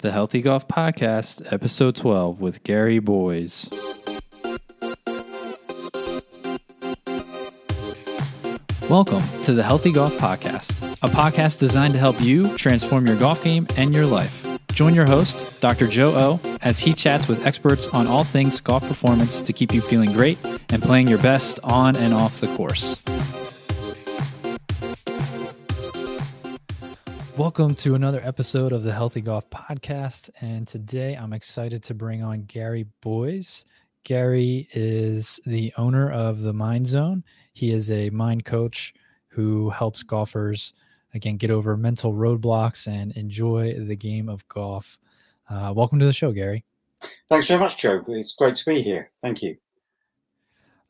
the Healthy Golf Podcast, episode 12 with Gary Boyes. Welcome to the Healthy Golf Podcast, a podcast designed to help you transform your golf game and your life. Join your host, Dr. Joe O, as he chats with experts on all things golf performance to keep you feeling great and playing your best on and off the course. Welcome to another episode of the Healthy Golf Podcast. And today I'm excited to bring on Gary Boyes. Gary is the owner of the Mind Zone. He is a mind coach who helps golfers, again, get over mental roadblocks and enjoy the game of golf. Uh, welcome to the show, Gary. Thanks so much, Joe. It's great to be here. Thank you.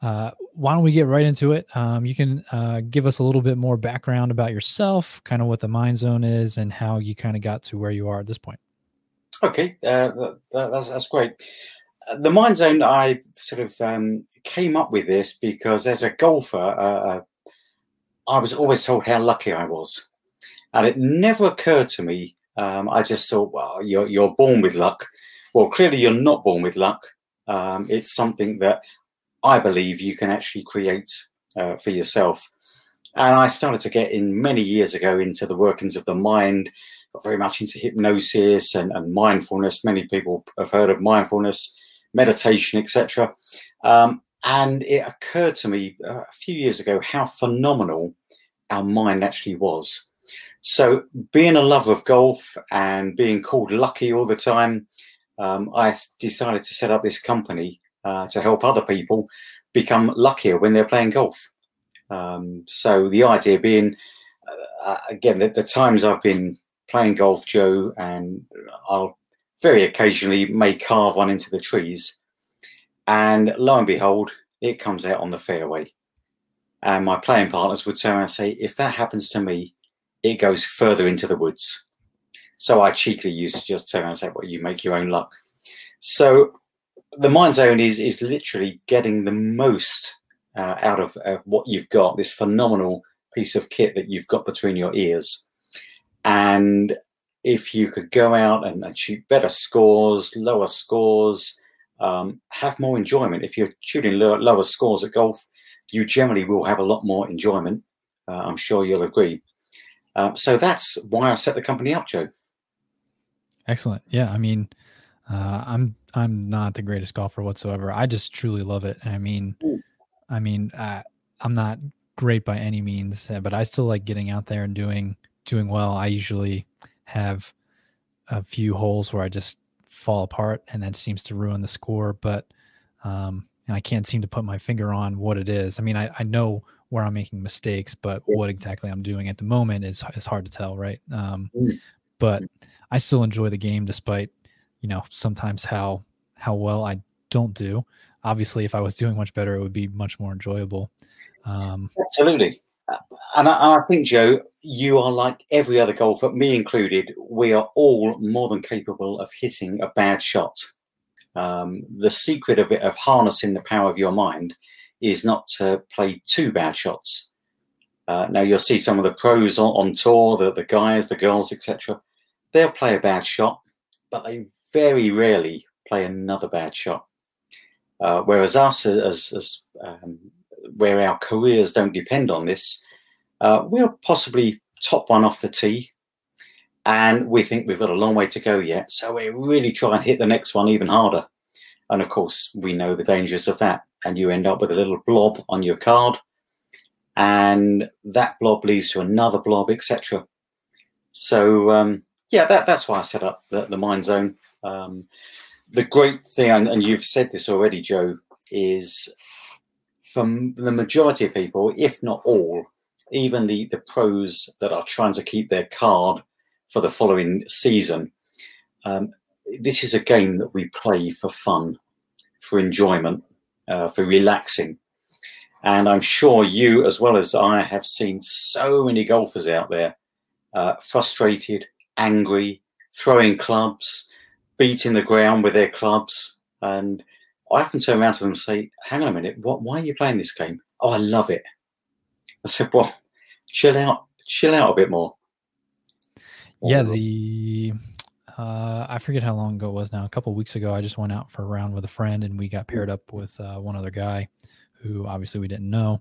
Uh, why don't we get right into it? Um, you can uh, give us a little bit more background about yourself, kind of what the Mind Zone is, and how you kind of got to where you are at this point. Okay, uh, that, that's, that's great. Uh, the Mind Zone, I sort of um, came up with this because as a golfer, uh, uh, I was always told how lucky I was. And it never occurred to me. Um, I just thought, well, you're, you're born with luck. Well, clearly you're not born with luck. Um, it's something that I believe you can actually create uh, for yourself. And I started to get in many years ago into the workings of the mind, got very much into hypnosis and, and mindfulness. Many people have heard of mindfulness, meditation, etc. Um, and it occurred to me uh, a few years ago how phenomenal our mind actually was. So, being a lover of golf and being called lucky all the time, um, I decided to set up this company uh, to help other people become luckier when they're playing golf. Um, so the idea being, uh, uh, again, the, the, times I've been playing golf, Joe, and I'll very occasionally may carve one into the trees, and lo and behold, it comes out on the fairway. And my playing partners would turn and say, if that happens to me, it goes further into the woods. So I cheekily used to just turn and say, well, you make your own luck. So the mind zone is is literally getting the most uh, out of uh, what you've got. This phenomenal piece of kit that you've got between your ears, and if you could go out and, shoot better scores, lower scores, um, have more enjoyment. If you're shooting lower, lower, scores at golf, you generally will have a lot more enjoyment. Uh, I'm sure you'll agree. Um, so that's why I set the company up, Joe. Excellent. Yeah, I mean, uh, I'm I'm not the greatest golfer whatsoever. I just truly love it. I mean, I mean, uh, I'm not great by any means, uh, but I still like getting out there and doing doing well. I usually have a few holes where I just fall apart, and that seems to ruin the score. But um, and I can't seem to put my finger on what it is. I mean, I, I know where I'm making mistakes, but what exactly I'm doing at the moment is is hard to tell, right? Um, mm. but I still enjoy the game despite you know sometimes how how well I don't do. Obviously, if I was doing much better, it would be much more enjoyable. Um, Absolutely. And I, I, think, Joe, you are like every other golfer, me included. We are all more than capable of hitting a bad shot. Um, the secret of it, of harnessing the power of your mind, is not to play two bad shots. Uh, now you'll see some of the pros on, on tour, the, the guys, the girls, etc. They'll play a bad shot, but they very rarely play another bad shot. Uh, whereas us, as, as um, where our careers don't depend on this, uh, we'll possibly top one off the tee, and we think we've got a long way to go yet. So we really try and hit the next one even harder. And of course, we know the dangers of that, and you end up with a little blob on your card, and that blob leads to another blob, etc. So um, yeah, that, that's why I set up the, the Mind Zone. Um, the great thing, and, and you've said this already, Joe, is from the majority of people, if not all, even the, the pros that are trying to keep their card for the following season, um, this is a game that we play for fun, for enjoyment, uh, for relaxing. And I'm sure you, as well as I, have seen so many golfers out there uh, frustrated, angry, throwing clubs, beating the ground with their clubs. And I often turn around to them and say, hang on a minute, what, why are you playing this game? Oh, I love it. I said, well, chill out, chill out a bit more. Yeah, the uh, I forget how long ago it was now. A couple weeks ago, I just went out for a round with a friend, and we got paired up with uh, one other guy, who obviously we didn't know.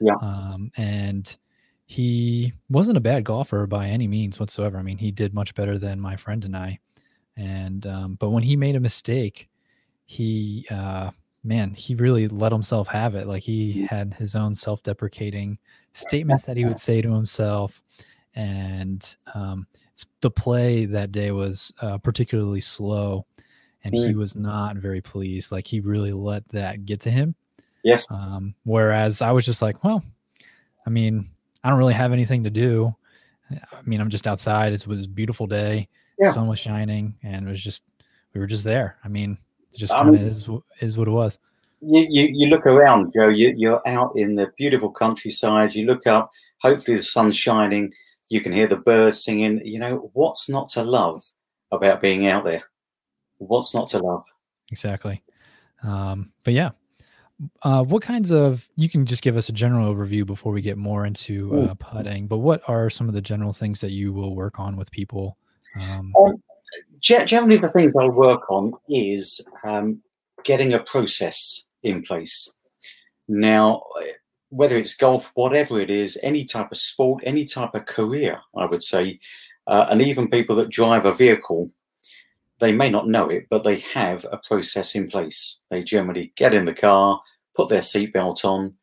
Yeah. Um, and he wasn't a bad golfer by any means whatsoever. I mean, he did much better than my friend and I. And um, but when he made a mistake, he uh, man, he really let himself have it. Like he had his own self-deprecating statements that he would say to himself, and um, the play that day was uh, particularly slow, and mm. he was not very pleased. Like he really let that get to him. Yes. Um, whereas I was just like, well, I mean, I don't really have anything to do. I mean, I'm just outside. It was a beautiful day. Yeah. sun was shining, and it was just we were just there. I mean, it just kind of is is what it was. You, you, you look around, Joe. You, you're out in the beautiful countryside. You look up. Hopefully, the sun's shining. You can hear the birds singing. You know what's not to love about being out there? What's not to love? Exactly. Um, but yeah, uh, what kinds of you can just give us a general overview before we get more into uh, putting but what are some of the general things that you will work on with people um, um, generally the things i'll work on is um, getting a process in place now whether it's golf whatever it is any type of sport any type of career i would say uh, and even people that drive a vehicle they may not know it, but they have a process in place. They generally get in the car, put their seatbelt on.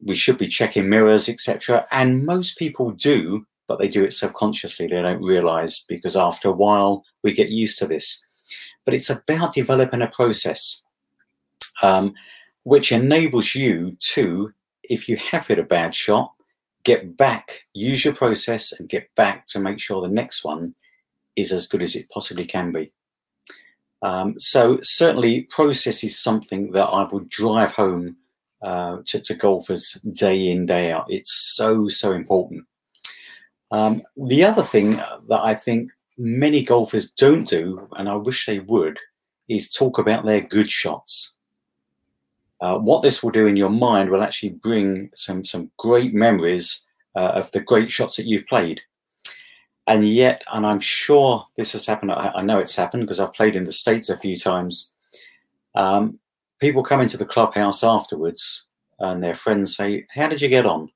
We should be checking mirrors, etc. And most people do, but they do it subconsciously. They don't realize because after a while we get used to this. But it's about developing a process um, which enables you to, if you have hit a bad shot, get back, use your process and get back to make sure the next one is as good as it possibly can be. Um, so certainly, process is something that I would drive home uh, to, to, golfers day in day out. It's so so important. Um, the other thing that I think many golfers don't do, and I wish they would, is talk about their good shots. Uh, what this will do in your mind will actually bring some some great memories uh, of the great shots that you've played and yet, and I'm sure this has happened. I, I know it's happened because I've played in the states a few times. Um, people come into the clubhouse afterwards, and their friends say, "How did you get on?"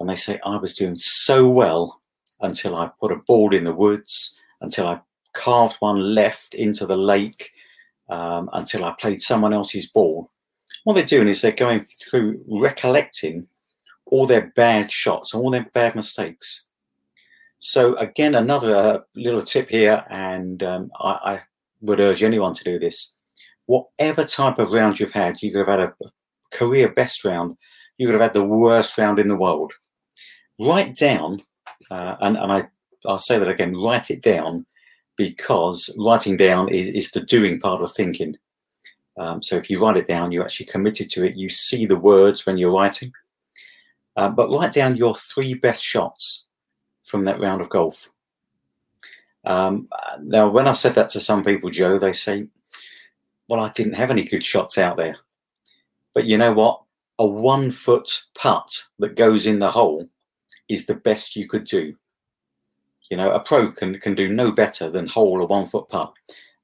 And they say, "I was doing so well until I put a ball in the woods, until I carved one left into the lake, um, until I played someone else's ball." What they're doing is they're going through recollecting all their bad shots, and all their bad mistakes so again, another uh, little tip here, and um, I, I, would urge anyone to do this. Whatever type of round you've had, you could have had a career best round, you could have had the worst round in the world. Write down, uh, and, and I, I'll say that again, write it down, because writing down is, is the doing part of thinking. Um, so if you write it down, you're actually committed to it. You see the words when you're writing. Uh, but write down your three best shots from that round of golf. Um, now, when I've said that to some people, Joe, they say, well, I didn't have any good shots out there. But you know what? A one foot putt that goes in the hole is the best you could do. You know, a pro can, can do no better than hole a one foot putt.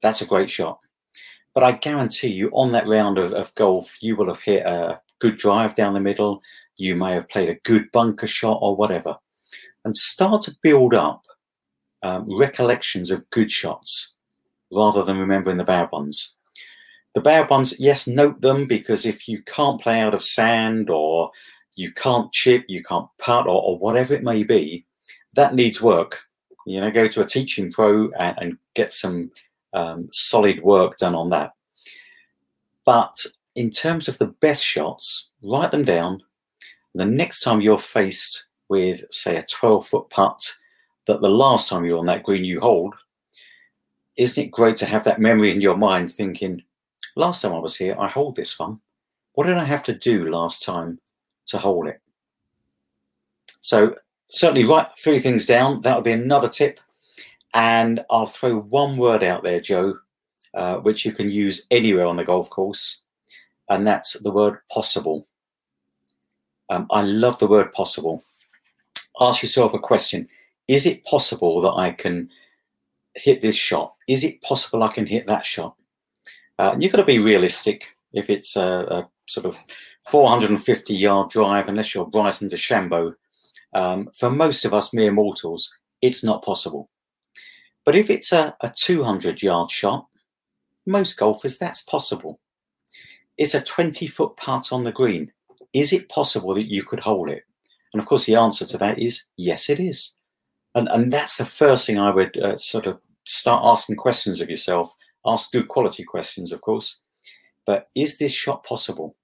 That's a great shot. But I guarantee you, on that round of, of golf, you will have hit a good drive down the middle. You may have played a good bunker shot or whatever and start to build up um, recollections of good shots rather than remembering the bad ones. The bad ones, yes, note them because if you can't play out of sand or you can't chip, you can't putt, or, or whatever it may be, that needs work. You know, go to a teaching pro and, and get some um, solid work done on that. But in terms of the best shots, write them down. The next time you're faced with, say, a 12 foot putt that the last time you're on that green you hold, isn't it great to have that memory in your mind thinking, last time I was here, I hold this one. What did I have to do last time to hold it? So, certainly write three things down. That would be another tip. And I'll throw one word out there, Joe, uh, which you can use anywhere on the golf course. And that's the word possible. Um, I love the word possible ask yourself a question Is it possible that I can hit this shot? Is it possible I can hit that shot? Uh, you've got to be realistic. If it's a, a, sort of 450 yard drive, unless you're Bryson DeChambeau, um, for most of us mere mortals, it's not possible. But if it's a, a 200 yard shot, most golfers, that's possible. It's a 20 foot putt on the green. Is it possible that you could hold it? And of course, the answer to that is yes, it is. And, and that's the first thing I would uh, sort of start asking questions of yourself. Ask good quality questions, of course. But is this shot possible?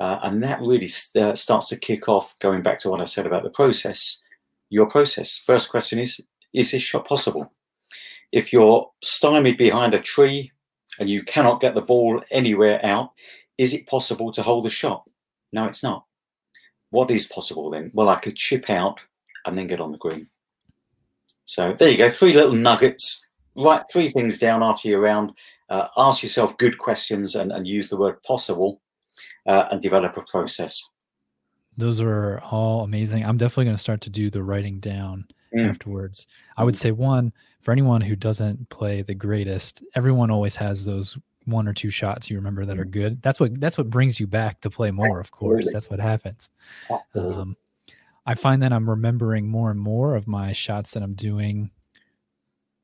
Uh, and that really st- uh, starts to kick off, going back to what I said about the process, your process. First question is Is this shot possible? If you're stymied behind a tree and you cannot get the ball anywhere out, is it possible to hold the shot? No, it's not. What is possible then? Well, I could chip out and then get on the green. So there you go, three little nuggets. Write three things down after your round. Uh, ask yourself good questions and, and use the word possible uh, and develop a process. Those are all amazing. I'm definitely going to start to do the writing down mm. afterwards. I would mm. say one for anyone who doesn't play the greatest, everyone always has those one or two shots you remember that are mm. good. That's what that's what brings you back to play more. Of course, that's what happens. Um, I find that I'm remembering more and more of my shots that I'm doing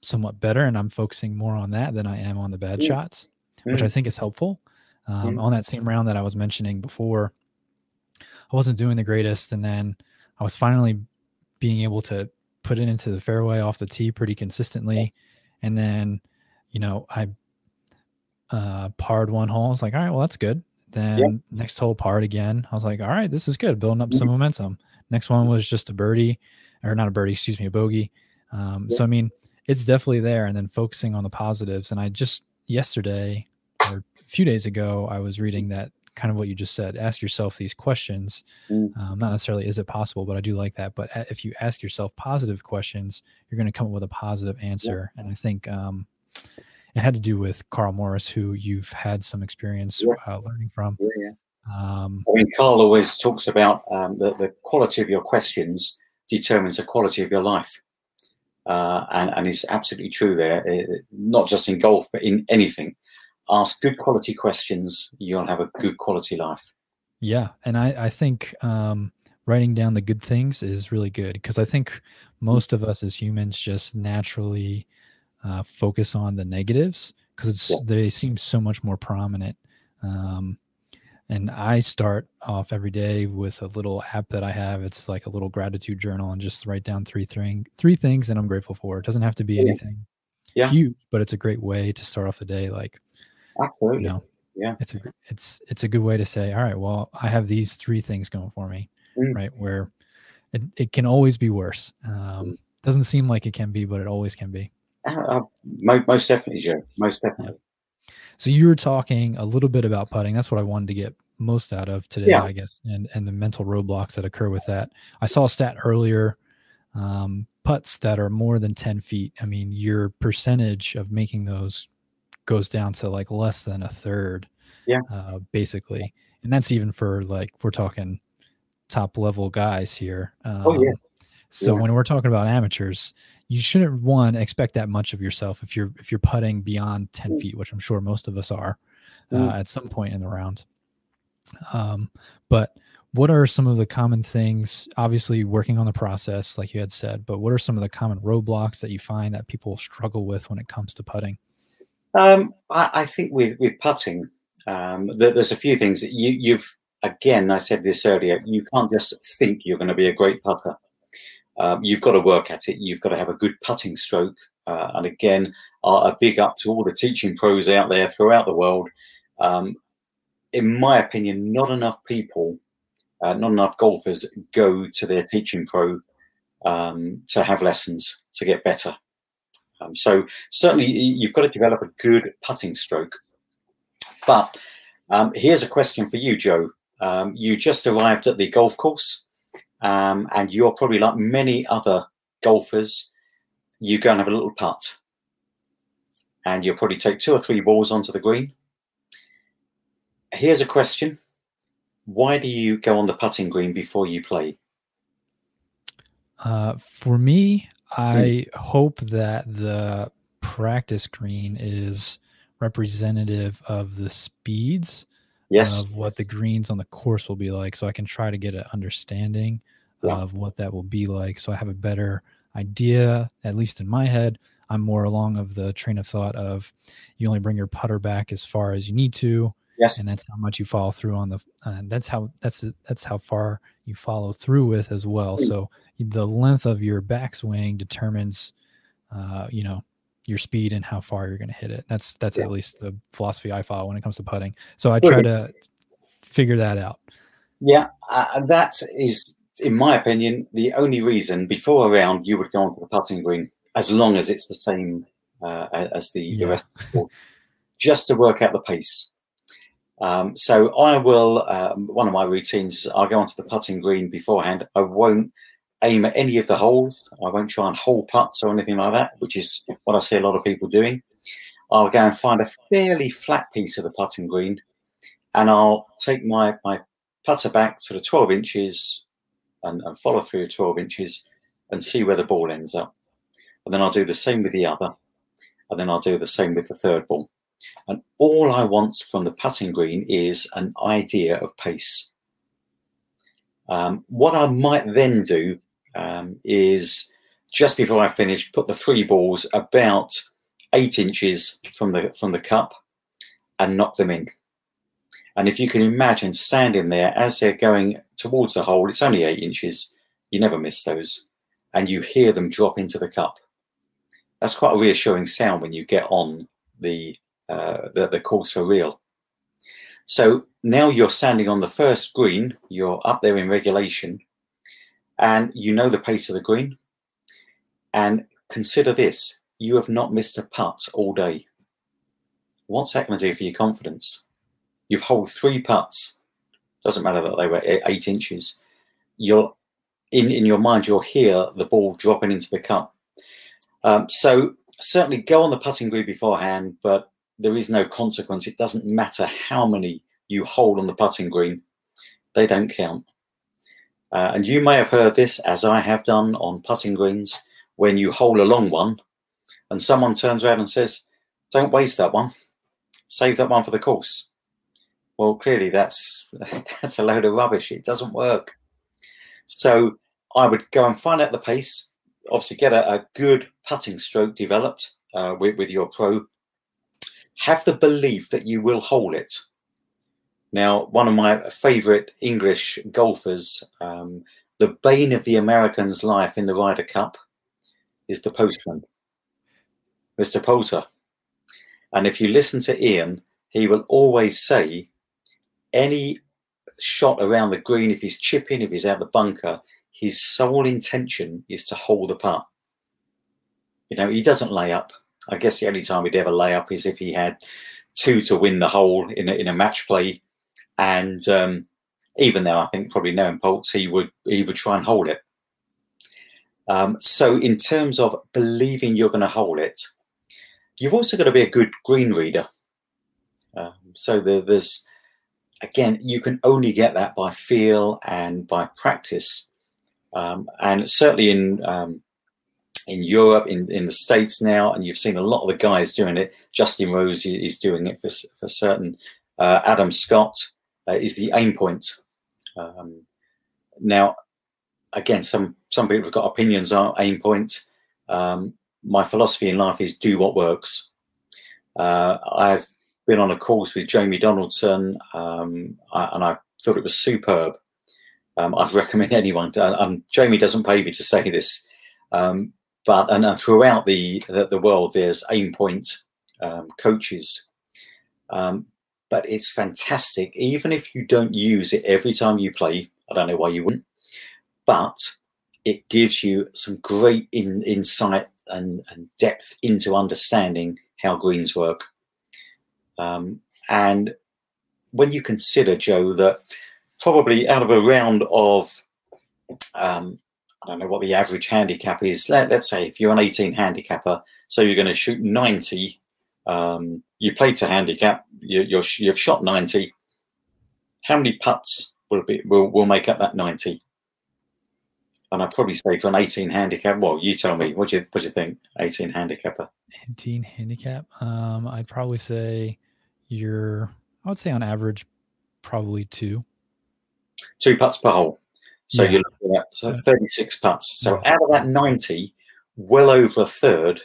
somewhat better, and I'm focusing more on that than I am on the bad mm. shots, which I think is helpful. Um, mm. On that same round that I was mentioning before, I wasn't doing the greatest, and then I was finally being able to put it into the fairway off the tee pretty consistently. And then, you know, I uh parred one hole. I was like, all right, well, that's good. Then yep. next hole parred again. I was like, all right, this is good, building up mm-hmm. some momentum. Next one was just a birdie, or not a birdie, excuse me, a bogey. Um, yep. So I mean, it's definitely there. And then focusing on the positives. And I just yesterday or a few days ago, I was reading that kind of what you just said. Ask yourself these questions. Mm. Um, not necessarily is it possible, but I do like that. But if you ask yourself positive questions, you're going to come up with a positive answer. Yeah. And I think um, it had to do with Karl Morris, who you've had some experience yeah. uh, learning from. Yeah, um, I mean, Karl always talks about um, the, the quality of your questions determines the quality of your life. Uh, and, and it's absolutely true there, it, not just in golf, but in anything ask good quality questions, you'll have a good quality life. Yeah. And I, I think um, writing down the good things is really good because I think most of us as humans just naturally uh, focus on the negatives because yeah. they seem so much more prominent. Um, and I start off every day with a little app that I have. It's like a little gratitude journal and just write down three thing, three things that I'm grateful for. It doesn't have to be anything yeah. huge, but it's a great way to start off the day. Like, Absolutely. You know, yeah. It's a it's it's a good way to say, all right, well, I have these three things going for me, mm. right? Where it, it can always be worse. Um, mm. doesn't seem like it can be, but it always can be. Uh, uh, most definitely, Joe. Most definitely. Yeah. So you were talking a little bit about putting. That's what I wanted to get most out of today, yeah. I guess, and and the mental roadblocks that occur with that. I saw a stat earlier. Um, putts that are more than 10 feet. I mean, your percentage of making those goes down to like less than a third. Yeah. Uh, basically. And that's even for like, we're talking top level guys here. Um, oh, yeah. Um, so yeah. when we're talking about amateurs, you shouldn't one expect that much of yourself if you're if you're putting beyond 10 mm. feet, which I'm sure most of us are uh, mm. at some point in the round. Um, but what are some of the common things obviously working on the process like you had said but what are some of the common roadblocks that you find that people struggle with when it comes to putting um, I, I, think with with putting, um, there's a few things that you, you've again. I said this earlier. You can't just think you're going to be a great putter. Um, you've got to work at it. You've got to have a good putting stroke. Uh, and again, a big up to all the teaching pros out there throughout the world. Um, in my opinion, not enough people, uh, not enough golfers go to their teaching pro um, to have lessons to get better. Um, so certainly you've got to develop a good putting stroke. But um, here's a question for you, Joe. Um, you just arrived at the golf course, um, and you're probably like many other golfers. You go and have a little putt, and you'll probably take two or three balls onto the green. Here's a question: Why do you go on the putting green before you play? Uh, for me, I mm. hope that the practice green is representative of the speeds yes. of what the greens on the course will be like so I can try to get an understanding yeah. of what that will be like so I have a better idea at least in my head I'm more along of the train of thought of you only bring your putter back as far as you need to yes and that's how much you follow through on the uh, that's how that's that's how far you follow through with as well mm. so the length of your backswing determines uh, you know your speed and how far you're going to hit it. That's that's yeah. at least the philosophy I follow when it comes to putting. So I try to figure that out. Yeah, uh, that is, in my opinion, the only reason before a round you would go onto the putting green, as long as it's the same uh, as the, yeah. the rest of the just to work out the pace. Um, so I will. Um, one of my routines is I'll go onto the putting green beforehand. I won't aim at any of the holes. I won't try and hole putts or anything like that, which is what I see a lot of people doing. I'll go and find a fairly flat piece of the putting green and I'll take my, my putter back sort of 12 inches and, and follow through 12 inches and see where the ball ends up. And then I'll do the same with the other. And then I'll do the same with the third ball. And all I want from the putting green is an idea of pace. Um, what I might then do um, is just before I finish, put the three balls about eight inches from the from the cup and knock them in. And if you can imagine standing there as they're going towards the hole, it's only eight inches. You never miss those, and you hear them drop into the cup. That's quite a reassuring sound when you get on the uh, the, the course for real. So now you're standing on the first green. You're up there in regulation and you know the pace of the green. And consider this you have not missed a putt all day. What's that going to do for your confidence? You've holed three putts. Doesn't matter that they were eight inches. You're in, in your mind, you'll hear the ball dropping into the cup. Um, so certainly go on the putting green beforehand, but there is no consequence. It doesn't matter how many you hold on the putting green, they don't count. Uh, and you may have heard this, as I have done on putting greens, when you hole a long one and someone turns around and says, Don't waste that one, save that one for the course. Well, clearly that's that's a load of rubbish. It doesn't work. So I would go and find out the pace, obviously get a, a good putting stroke developed uh, with, with your pro. Have the belief that you will hold it. Now, one of my favorite English golfers, um, the bane of the American's life in the Ryder Cup is the postman, Mr. Poulter. And if you listen to Ian, he will always say any shot around the green, if he's chipping, if he's out the bunker, his sole intention is to hold the putt. You know, he doesn't lay up. I guess the only time he'd ever lay up is if he had two to win the hole in a, in a match play and um, even though I think probably knowing Poults, he would he would try and hold it. Um, so in terms of believing you're going to hold it, you've also got to be a good green reader. Um, so the, there's again, you can only get that by feel and by practice, um, and certainly in um, in Europe, in, in the States now, and you've seen a lot of the guys doing it. Justin Rose is doing it for, for certain. Uh, Adam Scott uh, is the aim point. Um, now, again, some some people have got opinions on aim point. Um, my philosophy in life is do what works. Uh, I've been on a course with Jamie Donaldson, um, I, and I thought it was superb. Um, I'd recommend anyone. To, um, Jamie doesn't pay me to say this, um, but and, and, throughout the, the, the world, there's aim point um, coaches. Um, but it's fantastic. Even if you don't use it every time you play, I don't know why you wouldn't, but it gives you some great in, insight and, and, depth into understanding how greens work. Um, and when you consider, Joe, that probably out of a round of, um, I don't know what the average handicap is, let, us say if you're an 18 handicapper, so you're going to shoot 90 um, you play to handicap. You, you're, you've shot ninety. How many putts will be will, will make up that ninety? And I'd probably say for an 18 handicap, well, you tell me, what do you, what do you think? 18 handicapper. 18 handicap. Um, I'd probably say you're, I would say on average, probably two. Two putts per hole. So yeah. you're looking at so 36 putts. So out of that 90, well over a third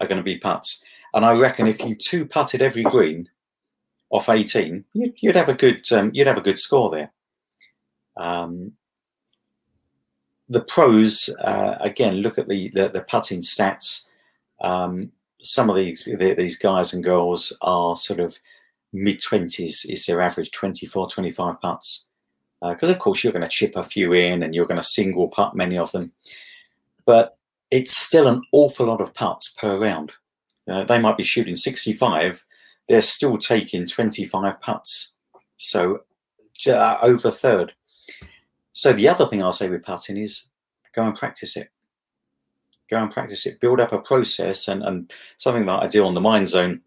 are going to be putts. And I reckon if you two putted every green off 18, you'd, you'd have a good um, you'd have a good score there. Um, the pros uh, again look at the, the, the putting stats. Um, some of these these guys and girls are sort of mid 20s is their average 24 25 putts because uh, of course you're going to chip a few in and you're going to single putt many of them. But it's still an awful lot of putts per round. Uh, they might be shooting 65 they're still taking 25 putts. So uh, over a third. So the other thing i'll say with putting is go and practice it. Go and practice it. Build up a process and, and something that i do on the mind zone.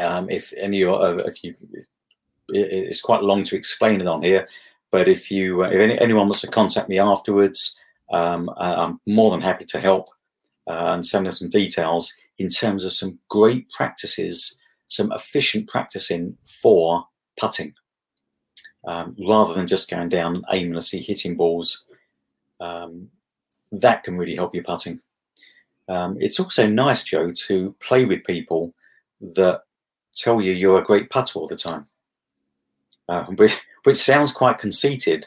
Um, if any uh, if you, it's quite long to explain it on here, but if you uh, if any, anyone wants to contact me afterwards, um, I'm more than happy to help uh, and send them some details in terms of some great practices, some efficient practicing for putting, um, rather than just going down aimlessly hitting balls. Um, that can really help your putting. Um, it's also nice, Joe, to play with people that tell you you're a great putter all the time, uh, which, sounds quite conceited.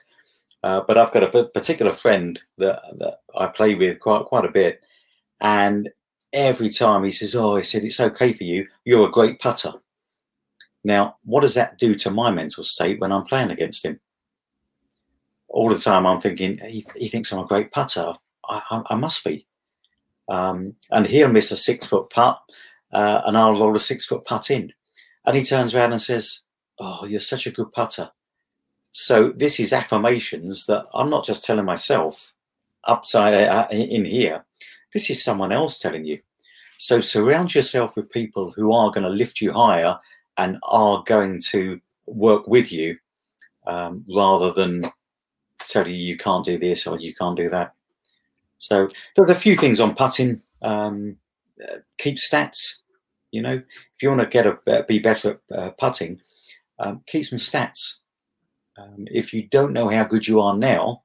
Uh, but I've got a particular friend that, that I play with quite quite a bit, and every time he says, "Oh, he said it's okay for you. You're a great putter." Now, what does that do to my mental state when I'm playing against him? All the time, I'm thinking he, he thinks I'm a great putter. I, I, I must be. Um, and he'll miss a six foot putt, uh, and I'll roll a six foot putt in. And he turns around and says, Oh, you're such a good putter. So this is affirmations that I'm not just telling myself upside uh, in here. This is someone else telling you. So surround yourself with people who are going to lift you higher and are going to work with you um, rather than tell you you can't do this or you can't do that. So there's a few things on putting. Um, uh, keep stats. You know, if you want to get a uh, be better at uh, putting, um, keep some stats. Um, if you don't know how good you are now,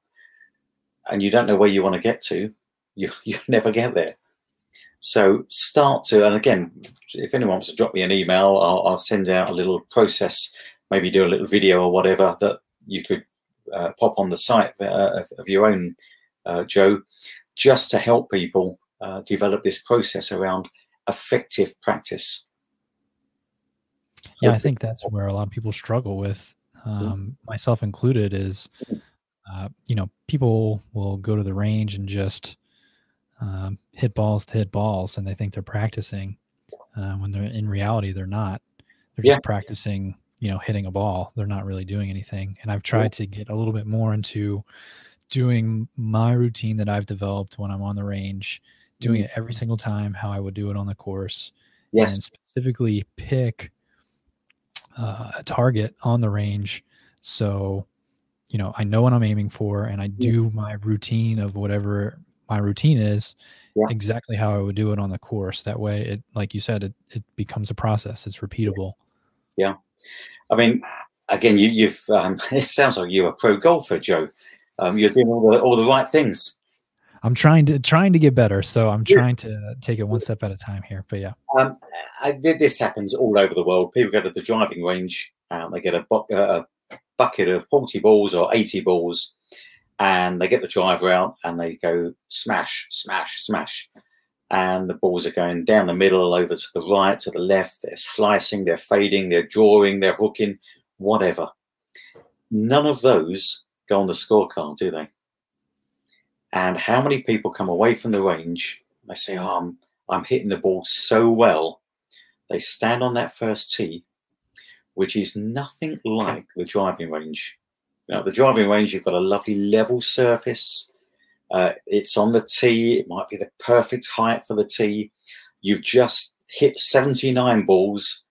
and you don't know where you want to get to, you you never get there. So start to, and again, if anyone wants to drop me an email, I'll, I'll send out a little process, maybe do a little video or whatever that you could uh, pop on the site uh, of, of, your own, uh, Joe, just to help people uh, develop this process around effective practice. Yeah, I think that's where a lot of people struggle with, um, myself included, is uh, you know people will go to the range and just um, hit balls to hit balls, and they think they're practicing uh, when they're in reality they're not. They're just yeah. practicing, you know, hitting a ball. They're not really doing anything. And I've tried to get a little bit more into doing my routine that I've developed when I'm on the range doing it every single time how I would do it on the course. Yes. And specifically pick uh, a target on the range. So, you know, I know what I'm aiming for and I do my routine of whatever my routine is yeah. exactly how I would do it on the course. That way it, like you said, it, it becomes a process. It's repeatable. Yeah. I mean, again, you, you've, um, it sounds like you're a pro golfer, Joe. Um, you're doing all the, all the right things. I'm trying to trying to get better, so I'm trying to take it one step at a time here. But yeah, um, I, this happens all over the world. People go to the driving range, and they get a, bu- a bucket of 40 balls or 80 balls, and they get the driver out and they go smash, smash, smash, and the balls are going down the middle, over to the right, to the left. They're slicing, they're fading, they're drawing, they're hooking, whatever. None of those go on the scorecard, do they? And how many people come away from the range? They say, oh, I'm, I'm hitting the ball so well. They stand on that first tee, which is nothing like the driving range. Now, the driving range, you've got a lovely level surface. Uh, it's on the tee. It might be the perfect height for the tee. You've just hit 79 balls.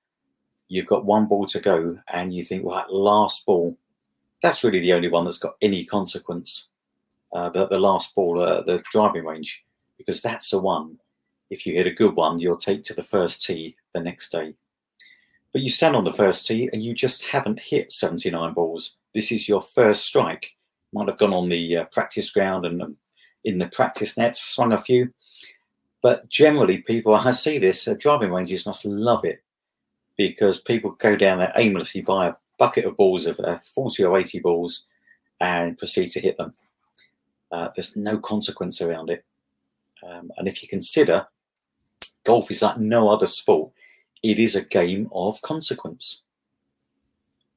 You've got one ball to go, and you think, well, that last ball, that's really the only one that's got any consequence. Uh, the, the last ball at the driving range, because that's the one. If you hit a good one, you'll take to the first tee the next day. But you stand on the first tee and you just haven't hit 79 balls. This is your first strike. Might have gone on the uh, practice ground and um, in the practice nets, swung a few. But generally, people, I see this, uh, driving ranges must love it because people go down there aimlessly, buy a bucket of balls of uh, 40 or 80 balls, and proceed to hit them. Uh, there's no consequence around it. Um, and if you consider golf is like no other sport, it is a game of consequence.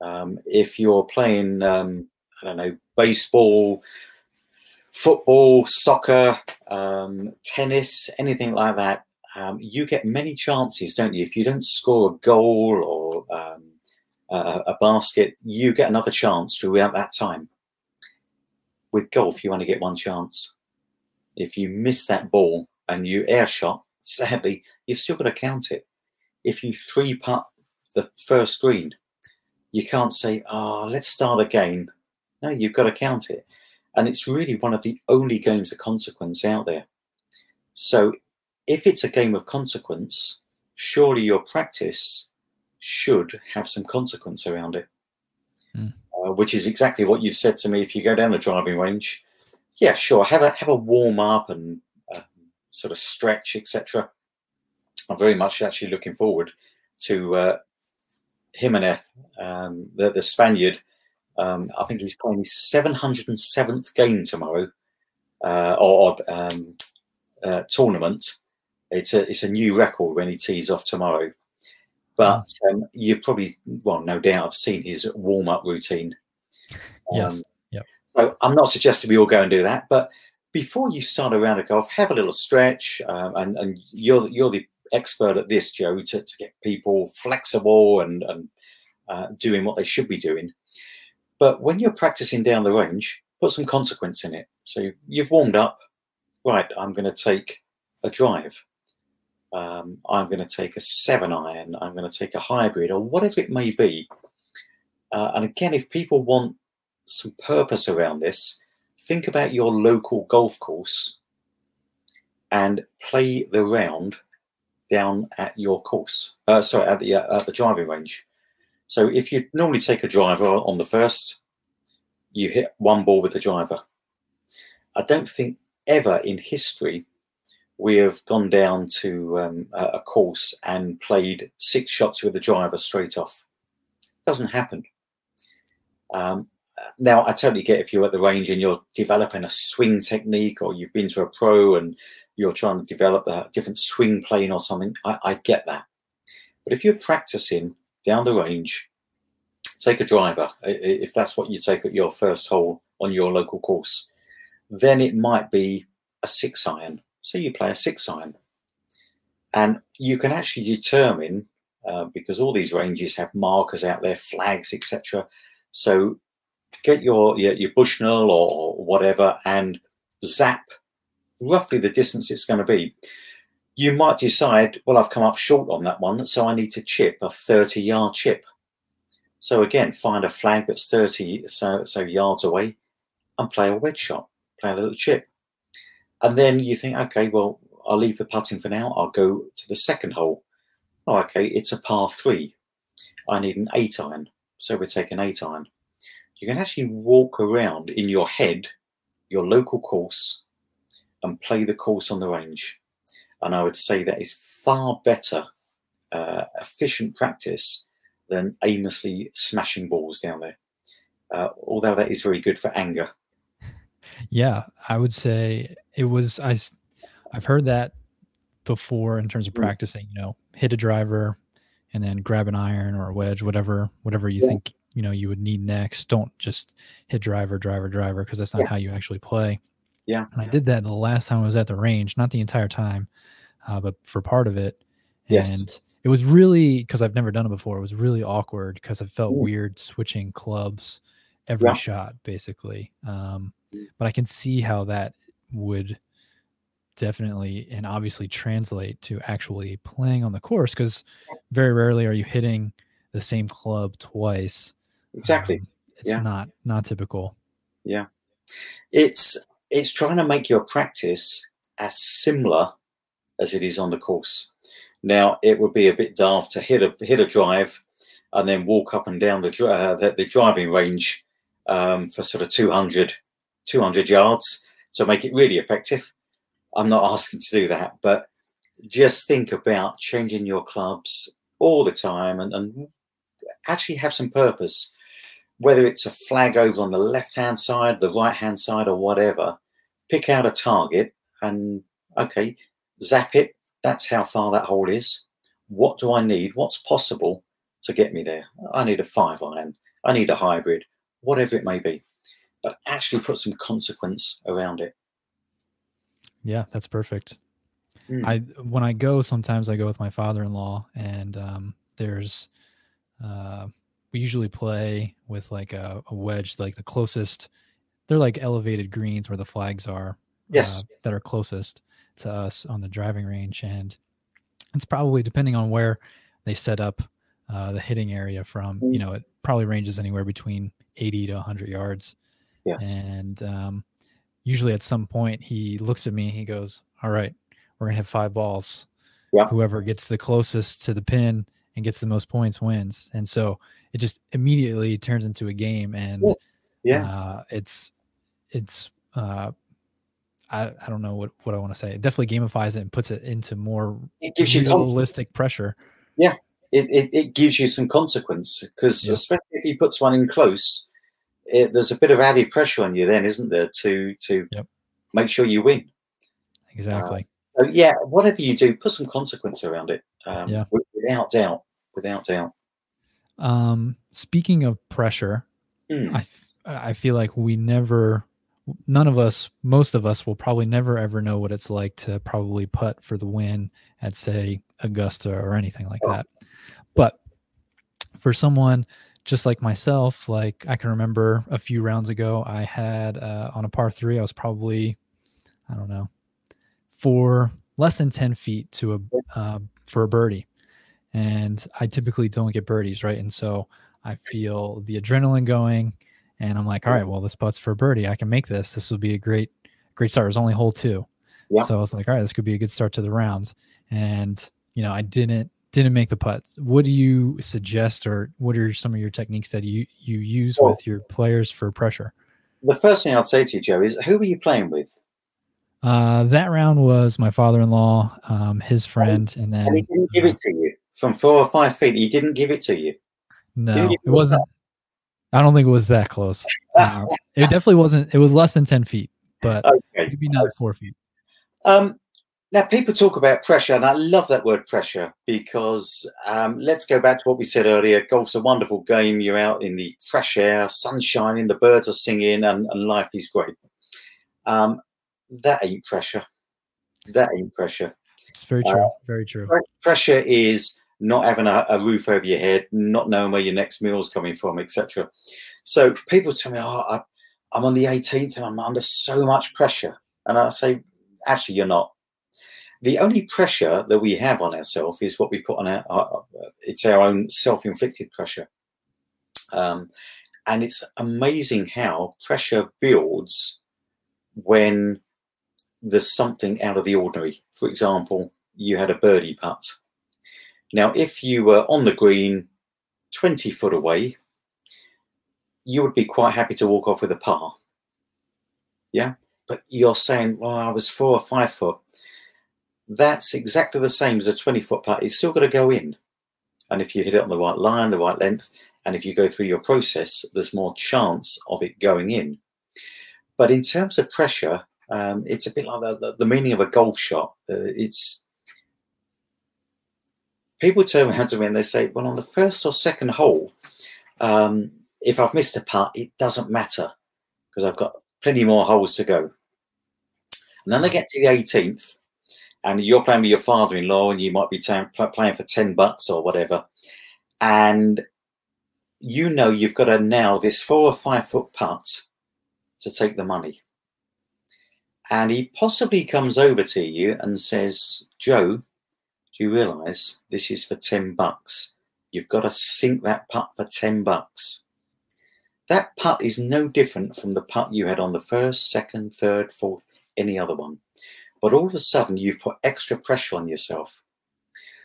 Um, if you're playing, um, I don't know, baseball, football, soccer, um, tennis, anything like that, um, you get many chances, don't you? If you don't score a goal or um, a, a basket, you get another chance throughout that time. With golf, you only get one chance. If you miss that ball and you air shot, sadly, you've still got to count it. If you three putt the first green, you can't say, "Oh, let's start again." No, you've got to count it, and it's really one of the only games of consequence out there. So if it's a game of consequence, surely your practice should have some consequence around it. Mm. Which is exactly what you've said to me. If you go down the driving range, yeah, sure, have a have a warm up and uh, sort of stretch, etc. I'm very much actually looking forward to uh, Jimenez, um, the, the Spaniard. Um, I think he's playing his 707th game tomorrow, uh, or um, uh, tournament, it's a it's a new record when he tees off tomorrow. But um, you probably, well, no doubt, I've seen his warm up routine. Um, yes. Yep. So I'm not suggesting we all go and do that, but before you start a round of golf, have a little stretch, um, and and you're you're the expert at this, Joe, to, to get people flexible and and uh, doing what they should be doing. But when you're practicing down the range, put some consequence in it. So you've warmed up, right? I'm going to take a drive um, I'm going to take a seven iron, I'm going to take a hybrid, or whatever it may be. Uh, and again, if people want some purpose around this, think about your local golf course and play the round down at your course. Uh, sorry, at the uh, at the driving range. So if you normally take a driver on the first, you hit one ball with the driver. I don't think ever in history we have gone down to um, a course and played six shots with the driver straight off. Doesn't happen. Um, now, I totally get if you're at the range and you're developing a swing technique, or you've been to a pro and you're trying to develop a different swing plane or something. I, I get that. But if you're practicing down the range, take a driver if that's what you take at your first hole on your local course. Then it might be a six iron so you play a six iron. And you can actually determine, uh, because all these ranges have markers out there, flags, etc. So get your, your, your Bushnell or whatever and zap roughly the distance it's going to be. You might decide, well, I've come up short on that one, so I need to chip a 30 yard chip. So again, find a flag that's 30 so, so yards away and play a wedge shot, play a little chip. And then you think, okay, well, I'll leave the putting for now. I'll go to the second hole. Oh, okay, it's a par three. I need an eight iron. So we take an eight iron. You can actually walk around in your head, your local course, and play the course on the range. And I would say that is far better, uh, efficient practice than aimlessly smashing balls down there. Uh, although that is very good for anger. Yeah, I would say it was I I've heard that before in terms of mm. practicing, you know, hit a driver and then grab an iron or a wedge, whatever whatever you yeah. think, you know, you would need next. Don't just hit driver, driver, driver because that's not yeah. how you actually play. Yeah. And I did that the last time I was at the range, not the entire time, uh, but for part of it. Yes. And it was really because I've never done it before. It was really awkward because I felt mm. weird switching clubs every yeah. shot, basically. Um, but I can see how that would definitely and obviously translate to actually playing on the course because very rarely are you hitting the same club twice. Exactly. Um, it's yeah. not not typical. Yeah. It's it's trying to make your practice as similar as it is on the course. Now, it would be a bit daft to hit a hit a drive and then walk up and down the uh, the, the, driving range um, for sort of 200, 200 yards to make it really effective. I'm not asking to do that, but just think about changing your clubs all the time and, and actually have some purpose. Whether it's a flag over on the left hand side, the right hand side, or whatever, pick out a target and okay, zap it. That's how far that hole is. What do I need? What's possible to get me there? I need a five iron. I need a hybrid, whatever it may be. But actually put some consequence around it. Yeah, that's perfect. Mm. I when I go, sometimes I go with my father-in-law, and um, there's uh, we usually play with like a, a, wedge, like the closest. They're like elevated greens where the flags are. Yes, uh, that are closest to us on the driving range, and it's probably depending on where they set up uh, the hitting area from. Mm. You know, it probably ranges anywhere between 80 to 100 yards. Yes, and um, usually at some point he looks at me, he goes, "All right, we're gonna have five balls. Yeah. Whoever gets the closest to the pin and gets the most points wins." And so it just immediately turns into a game, and yeah, uh, it's it's uh, I, I don't know what, what I want to say. It definitely gamifies it and puts it into more it gives you realistic pressure. Yeah, it, it, it, gives you some consequence because yeah. especially if he puts one in close, it, there's a bit of added pressure on you then, isn't there, to to yep. make sure you win. Exactly. Uh, so yeah, whatever you do, put some consequence around it. Um, yeah. Without doubt. Without doubt. Um, speaking of pressure, mm. I I feel like we never, none of us, most of us will probably never ever know what it's like to probably putt for the win at say Augusta or anything like oh. that. But for someone just like myself, like I can remember a few rounds ago, I had uh, on a par three, I was probably, I don't know, for less than 10 feet to a, uh, for a birdie. And I typically don't get birdies, right? And so I feel the adrenaline going and I'm like, all right, well, this putt's for a birdie. I can make this. This will be a great, great start. It was only hole two. Yeah. So I was like, all right, this could be a good start to the round. And, you know, I didn't didn't make the putt. What do you suggest, or what are some of your techniques that you you use well, with your players for pressure? The first thing I'd say to you, Joe, is who were you playing with? Uh, that round was my father-in-law, um, his friend, and then and he didn't give it to you from four or five feet. He didn't give it to you. No, it wasn't. I don't think it was that close. Uh, it definitely wasn't. It was less than ten feet, but okay. maybe not four feet. Um, now, people talk about pressure, and I love that word pressure because um, let's go back to what we said earlier. Golf's a wonderful game. You're out in the fresh air, sun shining, the birds are singing, and, and life is great. Um, that ain't pressure. That ain't pressure. It's very true. Uh, very true. Pressure is not having a, a, roof over your head, not knowing where your next meal is coming from, etc. So people tell me, "Oh, I, I'm on the 18th and I'm under so much pressure," and I say, "Actually, you're not." The only pressure that we have on ourselves is what we put on our, our it's our own self-inflicted pressure. Um, and it's amazing how pressure builds when there's something out of the ordinary. For example, you had a birdie putt. Now, if you were on the green 20 foot away, you would be quite happy to walk off with a par. Yeah. But you're saying, well, I was four or five foot that's exactly the same as a 20 foot putt. It's still got to go in. And if you hit it on the right line, the right length, and if you go through your process, there's more chance of it going in. But in terms of pressure, um, it's a bit like the, the, the, meaning of a golf shot. Uh, it's people turn around to me and they say, "Well, on the first or second hole, um, if I've missed a putt, it doesn't matter because I've got plenty more holes to go." And then they get to the 18th, and you're playing with your father-in-law and you might be t- playing for 10 bucks or whatever. And you know you've got to nail this four or five foot putt to take the money. And he possibly comes over to you and says joe do you realize this is for 10 bucks? You've got to sink that putt for 10 bucks. That putt is no different from the putt you had on the first, second, third, fourth, any other one. But all of a sudden, you've put extra pressure on yourself.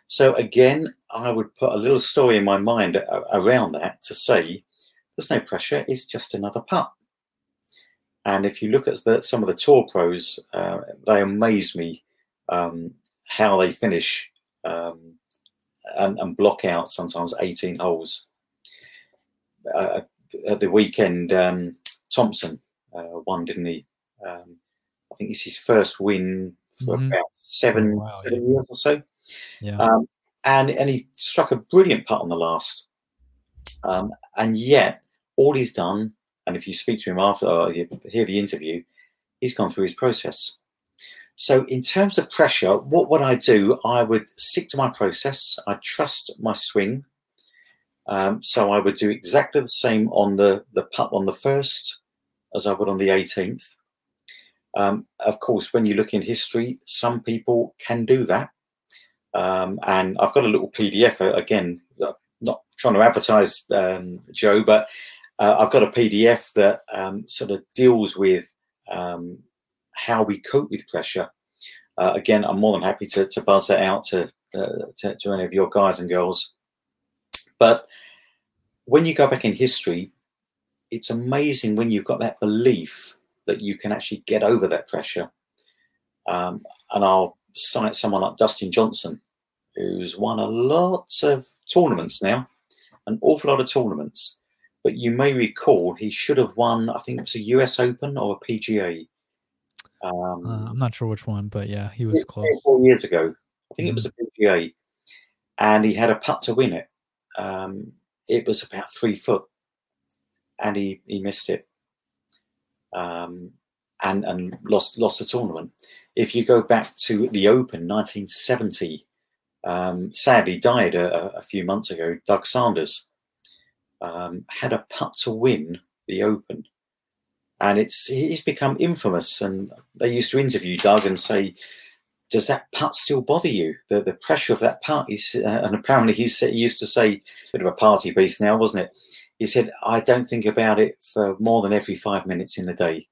So again, I would put a little story in my mind around that to say, there's no pressure. It's just another putt. And if you look at the, some of the tour pros, uh, they amaze me um, how they finish um, and, and, block out sometimes 18 holes. Uh, at the weekend, um, Thompson uh, won, didn't he? Um, I think it's his first win for mm-hmm. about seven, wow, seven yeah. years or so. Yeah. Um, and and he struck a brilliant putt on the last. Um, and yet, all he's done, and if you speak to him after or you hear the interview, he's gone through his process. So, in terms of pressure, what would I do? I would stick to my process. I trust my swing. Um, so I would do exactly the same on the the putt on the first as I would on the 18th. Um, of course, when you look in history, some people can do that. Um, and I've got a little PDF uh, again, uh, not trying to advertise um, Joe, but uh, I've got a PDF that um, sort of deals with um, how we cope with pressure. Uh, again, I'm more than happy to, to buzz that out to, uh, to, to any of your guys and girls. But when you go back in history, it's amazing when you've got that belief that you can actually get over that pressure. Um, and I'll cite someone like Dustin Johnson, who's won a lot of tournaments now, an awful lot of tournaments. But you may recall he should have won, I think it was a US Open or a PGA. Um, uh, I'm not sure which one, but yeah, he was close. Four years ago, I think mm-hmm. it was a PGA, and he had a putt to win it. Um, it was about three foot, and he he missed it um, and and lost lost the tournament. If you go back to the Open 1970, um, sadly died a, a, few months ago. Doug Sanders um, had a putt to win the Open, and it's he's become infamous. And they used to interview Doug and say, "Does that putt still bother you? The the pressure of that putt?" Uh, and apparently he, he used to say, "Bit of a party beast now, wasn't it?" He said, I don't think about it for more than every five minutes in the day.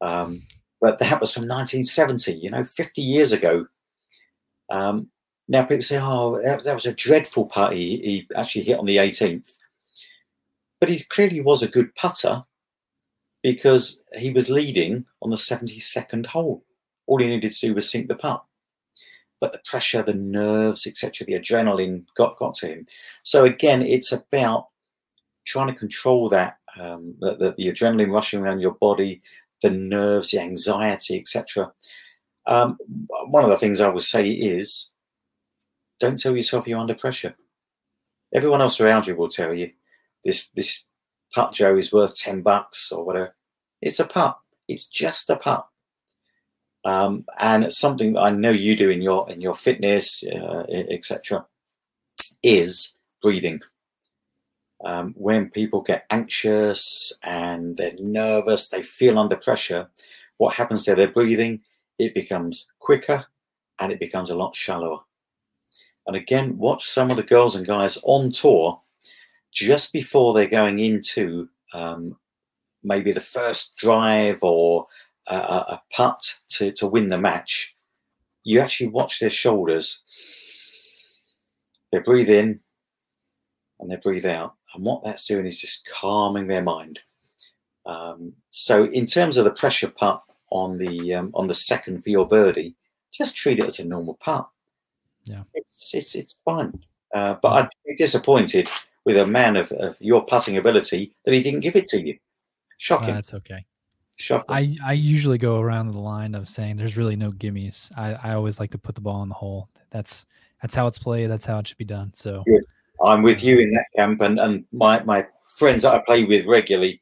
Um, but that was from 1970, you know, 50 years ago. Um, now people say, oh, that, that was a dreadful putt he, he actually hit on the 18th. But he clearly was a good putter because he was leading on the 72nd hole. All he needed to do was sink the putt. But the pressure, the nerves, etc., the adrenaline got, got to him. So again, it's about trying to control that, um, the, the, the, adrenaline rushing around your body, the nerves, the anxiety, etc. Um, one of the things I would say is don't tell yourself you're under pressure. Everyone else around you will tell you this this putt Joe is worth 10 bucks or whatever. It's a putt. It's just a putt. Um, and something that I know you do in your in your fitness, uh, etc. Is breathing um, when people get anxious and they're nervous, they feel under pressure, what happens to their breathing? It becomes quicker and it becomes a lot shallower. And again, watch some of the girls and guys on tour just before they're going into um, maybe the first drive or a, a putt to, to win the match. You actually watch their shoulders. They breathe in and they breathe out and what that's doing is just calming their mind. Um, so, in terms of the pressure putt on the um, on the second for your birdie, just treat it as a normal putt. Yeah, it's it's it's fine. Uh, but I'd be disappointed with a man of, of your putting ability that he didn't give it to you. Shocking. That's okay. Shocking. I, I usually go around the line of saying there's really no gimmies. I, I always like to put the ball in the hole. That's that's how it's played. That's how it should be done. So Good. I'm with you in that camp, and, and my, my friends that I play with regularly,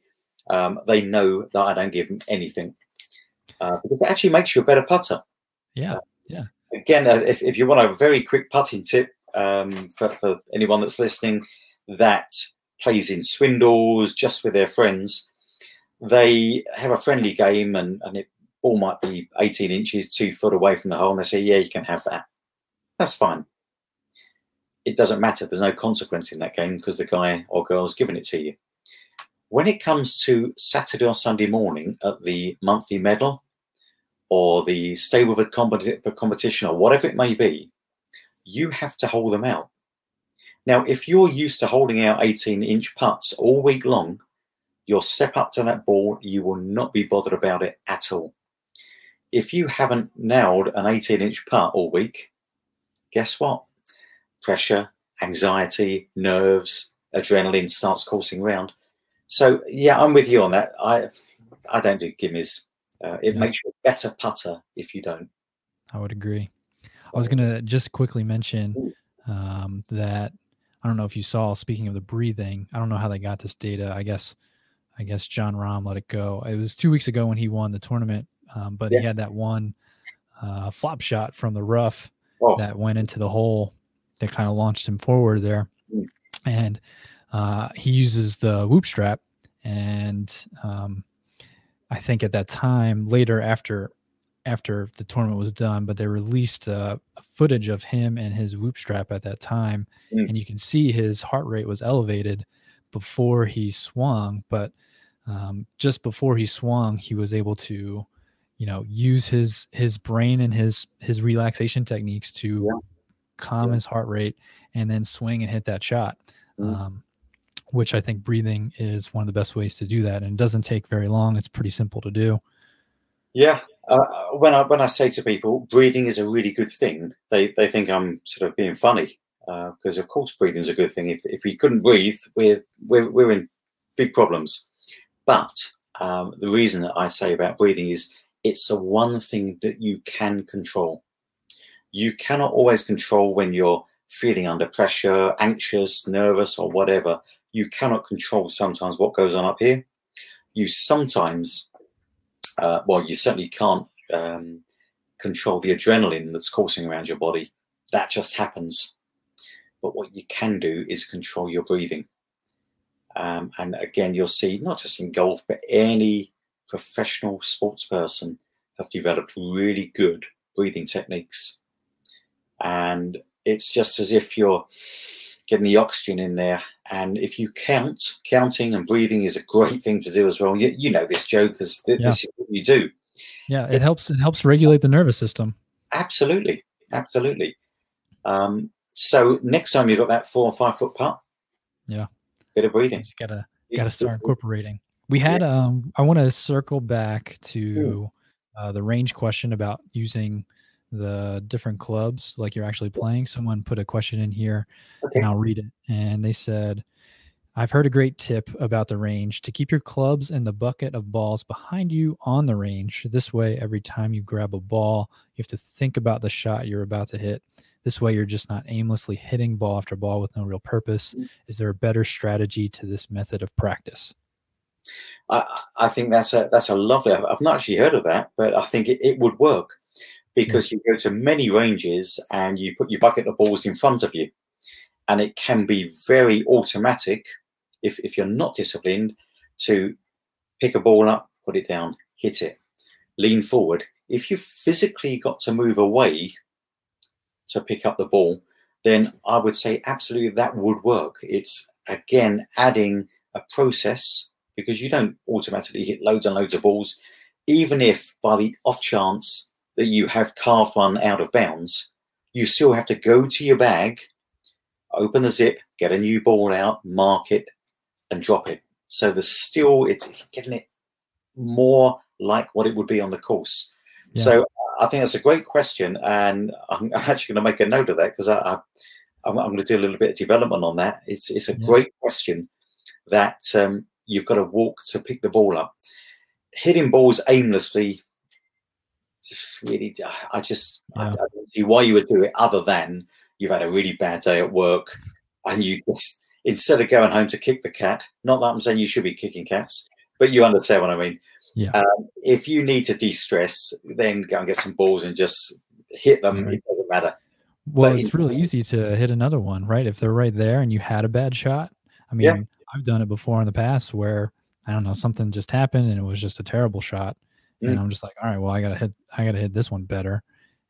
um, they know that I don't give them anything uh, because it actually makes you a better putter. Yeah, uh, yeah. Again, uh, if, if you want a very quick putting tip um, for, for anyone that's listening that plays in swindles just with their friends, they have a friendly game and, and it all might be 18 inches, two foot away from the hole, and they say, Yeah, you can have that. That's fine it doesn't matter. There's no consequence in that game because the guy or girl's given it to you. when it comes to Saturday or Sunday morning at the monthly medal or the Stableford competi- competition or whatever it may be, you have to hold them out. Now, if you're used to holding out 18 inch putts all week long, you'll step up to that ball, you will not be bothered about it at all. If you haven't nailed an 18 inch putt all week, guess what? Pressure, anxiety, nerves, adrenaline starts coursing around. So yeah, I'm with you on that. I I don't do gimmies. Uh, it yeah. makes you a better putter if you don't. I would agree. I was gonna just quickly mention um, that I don't know if you saw. Speaking of the breathing, I don't know how they got this data. I guess I guess Jon Rahm let it go. It was two weeks ago when he won the tournament, um, but yes. he had that one uh, flop shot from the rough oh. that went into the hole that kind of launched him forward there, mm. and uh, he uses the whoop strap, and um, I think at that time later after after the tournament was done, but they released uh, footage of him and his whoop strap at that time, mm. and you can see his heart rate was elevated before he swung, but um, just before he swung, he was able to, you know, use his his brain and his his relaxation techniques to yeah. Calm yeah. his heart rate and then swing and hit that shot. Mm. Um, which I think breathing is one of the best ways to do that. And it doesn't take very long. It's pretty simple to do. Yeah. Uh, when I when I say to people, breathing is a really good thing, they they think I'm sort of being funny because uh, of course breathing is a good thing. If if we couldn't breathe, we're we're we're in big problems. But um, the reason that I say about breathing is it's the one thing that you can control. You cannot always control when you're feeling under pressure, anxious, nervous, or whatever you cannot control sometimes what goes on up here. You sometimes, uh, well, you certainly can't um, control the adrenaline that's coursing around your body. That just happens. But what you can do is control your breathing. Um, and again, you'll see not just in golf, but any professional sports person have developed really good breathing techniques. And it's just as if you're getting the oxygen in there. And if you count, counting and breathing is a great thing to do as well. You, you know this, Joe, because th- yeah. this is what you do. Yeah, it, it helps. It helps regulate the nervous system. Absolutely, absolutely. Um, so next time you've got that four or five foot putt, yeah, bit of breathing. You gotta gotta start incorporating. We had yeah. um, I want to circle back to uh, the range question about using the different clubs like you're actually playing someone put a question in here okay. and i'll read it and they said i've heard a great tip about the range to keep your clubs and the bucket of balls behind you on the range this way every time you grab a ball you have to think about the shot you're about to hit this way you're just not aimlessly hitting ball after ball with no real purpose mm. is there a better strategy to this method of practice I, I think that's a that's a lovely. I've not actually heard of that, but I think it, it would work because you go to many ranges and you put your bucket of balls in front of you. And it can be very automatic if, if you're not disciplined to pick a ball up, put it down, hit it, lean forward. If you've physically got to move away to pick up the ball, then I would say absolutely that would work. It's again adding a process because you don't automatically hit loads and loads of balls, even if by the off chance that you have carved one out of bounds, you still have to go to your bag, open the zip, get a new ball out, mark it, and drop it. So there's still it's, it's getting it more like what it would be on the course. Yeah. So I think that's a great question, and I'm actually going to make a note of that because I, I I'm, I'm, going to do a little bit of development on that. It's it's a yeah. great question that um, you've got to walk to pick the ball up. Hitting balls aimlessly just really, I just yeah. I, I, don't see why you would do it other than you've had a really bad day at work and you just instead of going home to kick the cat. Not that I'm saying you should be kicking cats, but you understand what I mean. Yeah. Um, if you need to de-stress, then go and get some balls and just hit them. Right. It doesn't matter. Well, but it's really easy to hit another one, right? If they're right there and you had a bad shot. I mean, yeah. I've done it before in the past where I don't know something just happened and it was just a terrible shot mm. and I'm just like, all right, well, I gotta hit, I gotta hit this one better,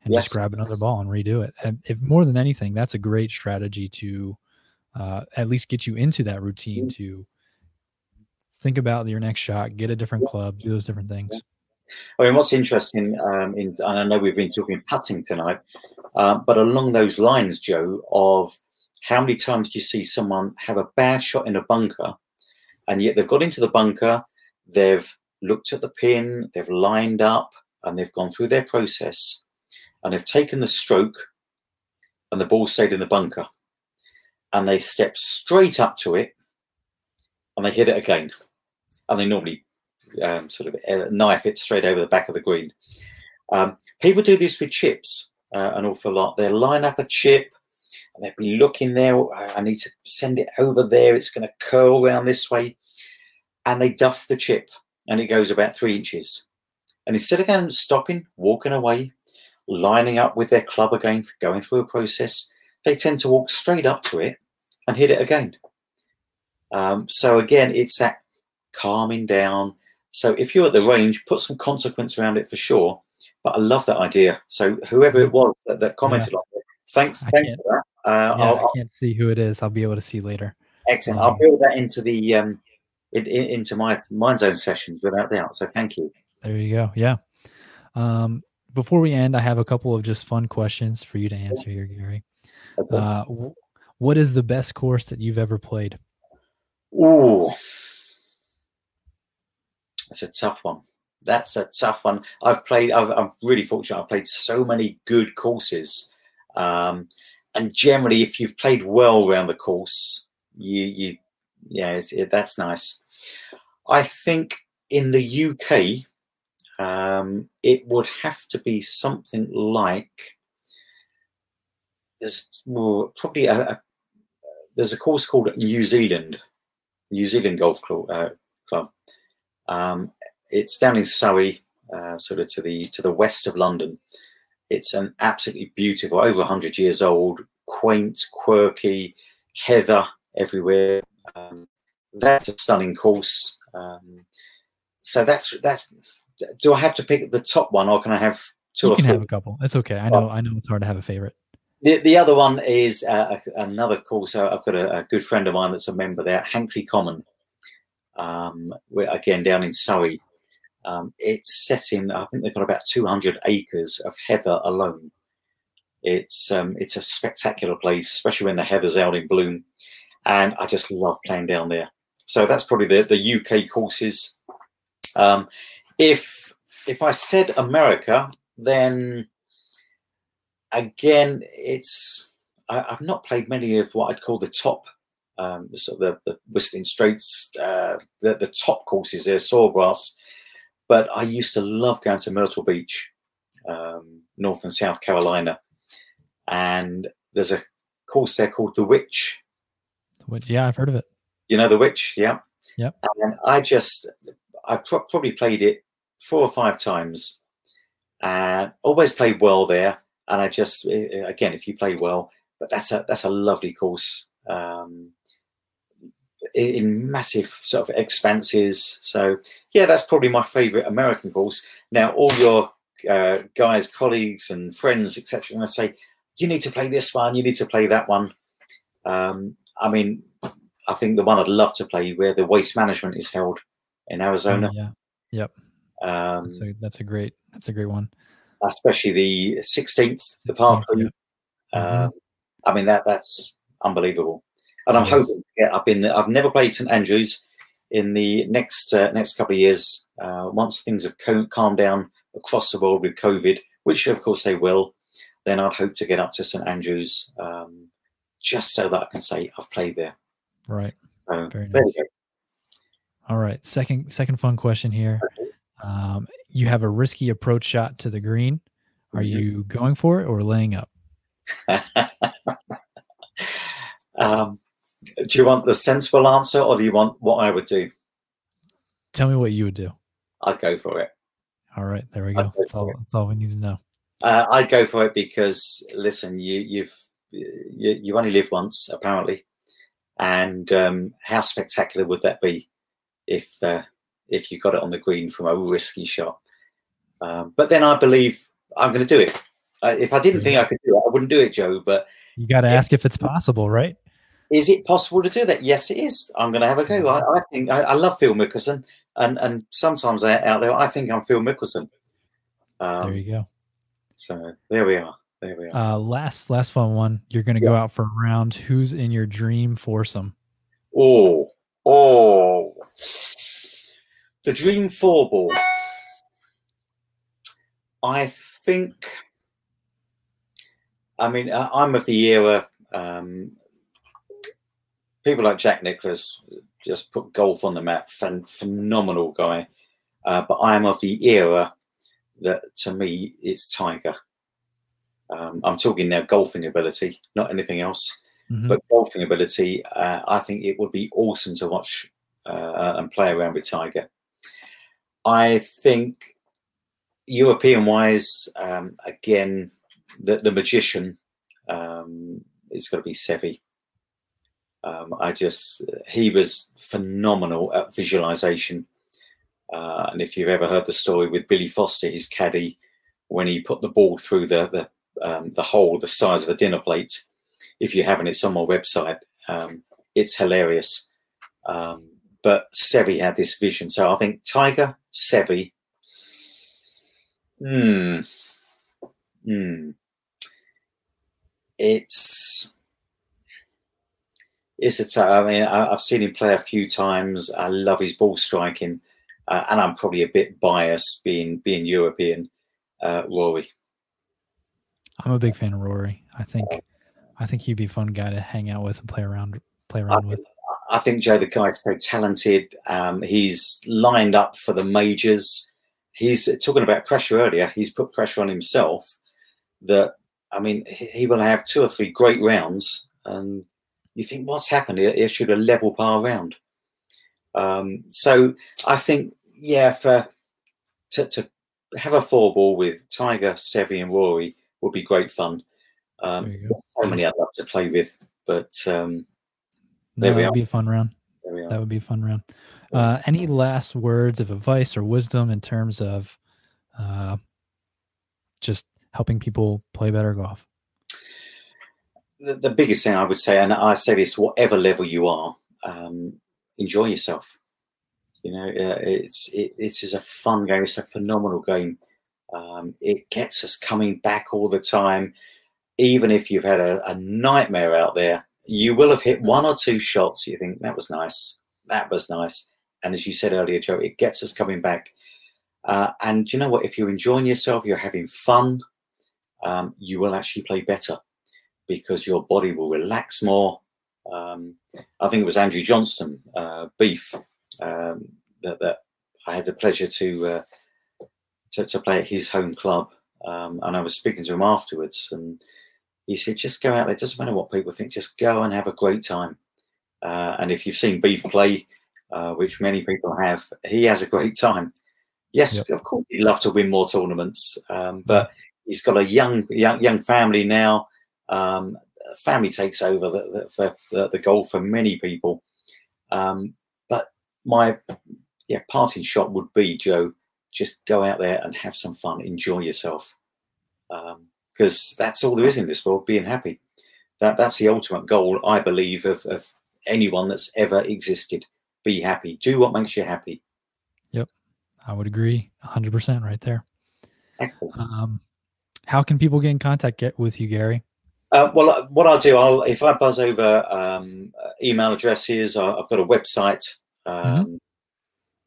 and yes. just grab another ball and redo it. And if more than anything, that's a great strategy to uh, at least get you into that routine mm. to think about your next shot, get a different club, do those different things. Yeah. I mean, what's interesting, um, in, and I know we've been talking putting tonight, um, but along those lines, Joe, of how many times do you see someone have a bad shot in a bunker, and yet they've got into the bunker, they've looked at the pin, they've lined up, and they've gone through their process, and they've taken the stroke, and the ball stayed in the bunker, and they step straight up to it, and they hit it again, and they normally um, sort of uh, knife it straight over the back of the green. Um, people do this with chips uh, an awful lot. They'll line up a chip and they'll be looking there. I need to send it over there. It's going to curl around this way. And they duff the chip and it goes about three inches. And instead of going, stopping, walking away, lining up with their club again, going through a process, they tend to walk straight up to it and hit it again. Um, so again, it's that calming down, so if you're at the range, put some consequence around it for sure. But I love that idea. So whoever it was that, that commented yeah. on it, thanks, I thanks for that. Uh, yeah, I'll, I can't see who it is. I'll be able to see later. Excellent. Um, I'll build that into the um, in, in, into my mind zone sessions without doubt. So thank you. There you go. Yeah. Um, before we end, I have a couple of just fun questions for you to answer here, Gary. Okay. Uh, what is the best course that you've ever played? Ooh, it's a tough one. That's a tough one. I've played. i am really fortunate. I've played so many good courses, um, and generally, if you've played well around the course, you you yeah, it, that's nice. I think in the UK, um, it would have to be something like there's probably a, a, there's a course called New Zealand, New Zealand Golf Club. Uh, Club. Um, it's down in Surrey, uh, sort of to the to the west of London. It's an absolutely beautiful, over 100 years old, quaint, quirky, heather everywhere. Um, that's a stunning course. Um, so that's that's. Do I have to pick the top one, or can I have two? You can have a couple. That's okay. I know. Oh. I know it's hard to have a favorite. The, the other one is uh, another course. I've got a, a, good friend of mine that's a member there, Hankley Common um, again down in Surrey. Um, it's set in, I think they've got about 200 acres of heather alone. It's um, it's a spectacular place, especially when the heather's out in bloom, and I just love playing down there. So that's probably the, the UK courses. Um, if if I said America, then again, it's I, have not played many of what I'd call the top um, sort of the, the Whistling Straits, uh, the, the top courses there, Sawgrass. But I used to love going to Myrtle Beach, um, North and South Carolina. And there's a course there called The Witch. The Witch, yeah, I've heard of it. You know The Witch, yeah? Yep. And I just, I pro- probably played it four or five times and always played well there. And I just, again, if you play well, but that's a that's a lovely course. Um, in massive sort of expanses. So yeah, that's probably my favourite American course. Now all your uh, guys, colleagues, and friends, etc., going to say you need to play this one, you need to play that one. Um, I mean, I think the one I'd love to play where the waste management is held in Arizona. Oh, yeah. Yep. Um, that's, a, that's a great. That's a great one. Especially the 16th, the par three. Yeah. Mm-hmm. Um, I mean that that's unbelievable and I'm hoping to get up in. The, I've never played St Andrews. In the next uh, next couple of years, uh, once things have co- calmed down across the world with COVID, which of course they will, then I'd hope to get up to St Andrews, um, just so that I can say I've played there. Right. So, Very nice. All right. Second second fun question here. Um, you have a risky approach shot to the green. Are mm-hmm. you going for it or laying up? um, do you want the sensible answer or do you want what I would do? Tell me what you would do. I'd go for it. All right, there we go. That's all. That's all we need to know. Uh, I'd go for it because listen, you you've you, you only live once apparently, and um, how spectacular would that be if uh, if you got it on the green from a risky shot? Um, but then I believe I'm going to do it. Uh, if I didn't think I could do it, I wouldn't do it, Joe. But you got to ask if it's possible, right? is it possible to do that? Yes, it is. I'm going to have a go. I, I think I, I, love Phil Mickelson, and and sometimes out there, I think I'm Phil Mickelson. Um, there you go. So there we are. There we are. Uh, last last fun one. You're going to yeah. go out for a round. Who's in your dream foursome? Oh, oh, the dream four ball. I think. I mean, I'm of the era. Um, people like Jack Nicklaus just put golf on the map. Phen- phenomenal guy. Uh, but I am of the era that, to me, it's Tiger. Um, I'm talking now golfing ability, not anything else, mm-hmm. but golfing ability. Uh, I think it would be awesome to watch uh, and play around with Tiger. I think European wise, um, again, the, the magician um, is going to be Seve. Um, I just, he was phenomenal at visualization. Uh, and if you've ever heard the story with Billy Foster, his caddy, when he put the ball through the the, um, the hole the size of a dinner plate, if you haven't, it's on my website. Um, it's hilarious. Um, but Seve had this vision. So I think Tiger, Seve. Hmm. Hmm. It's it's a t- I mean, I, have seen him play a few times. I love his ball striking, uh, and I'm probably a bit biased being being European. Uh, Rory. I'm a big fan of Rory. I think I think he'd be a fun guy to hang out with and play around play around I, with. I think Joe the guy's so talented. Um, he's lined up for the majors. He's talking about pressure earlier. He's put pressure on himself. That I mean, he will have two or three great rounds, and you think, what's happened here? It should a level par round. Um, so I think, yeah, for to, to have a four ball with Tiger, Seve, and Rory would be great fun. Um, so many I'd love to play with, but um, that would be a fun round. That would be a fun round. Uh, any last words of advice or wisdom in terms of uh, just helping people play better golf? the, the, biggest thing I would say, and I say this whatever level you are, um, enjoy yourself. You know, uh, it's it, it is a fun game. It's a phenomenal game. Um, it gets us coming back all the time. Even if you've had a, a, nightmare out there, you will have hit one or two shots. You think that was nice, that was nice, and as you said earlier, Joe, it gets us coming back. Uh, and you know what? If you're enjoying yourself, you're having fun, um, you will actually play better because your body will relax more. Um, I think it was Andrew Johnston, uh, Beef, um, that, that, I had the pleasure to, uh, to, to play at his home club, um, and I was speaking to him afterwards, and he said, "Just go out there. It doesn't matter what people think. Just go and have a great time." Uh, and if you've seen Beef play, uh, which many people have, he has a great time. Yes, yep. of course, he'd love to win more tournaments, um, but he's got a young, young, young family now. Um, family takes over the, the, for the, the goal for many people. Um, but my yeah parting shot would be Joe, just go out there and have some fun, enjoy yourself, because um, that's all there is in this world. Being happy. That that's the ultimate goal, I believe, of, of anyone that's ever existed. Be happy. Do what makes you happy. Yep, I would agree, hundred percent, right there. Excellent. Um, how can people get in contact get with you, Gary? Uh, well, uh, what I'll do, I'll if I buzz over um, uh, email addresses, I've got a website. Um, mm-hmm.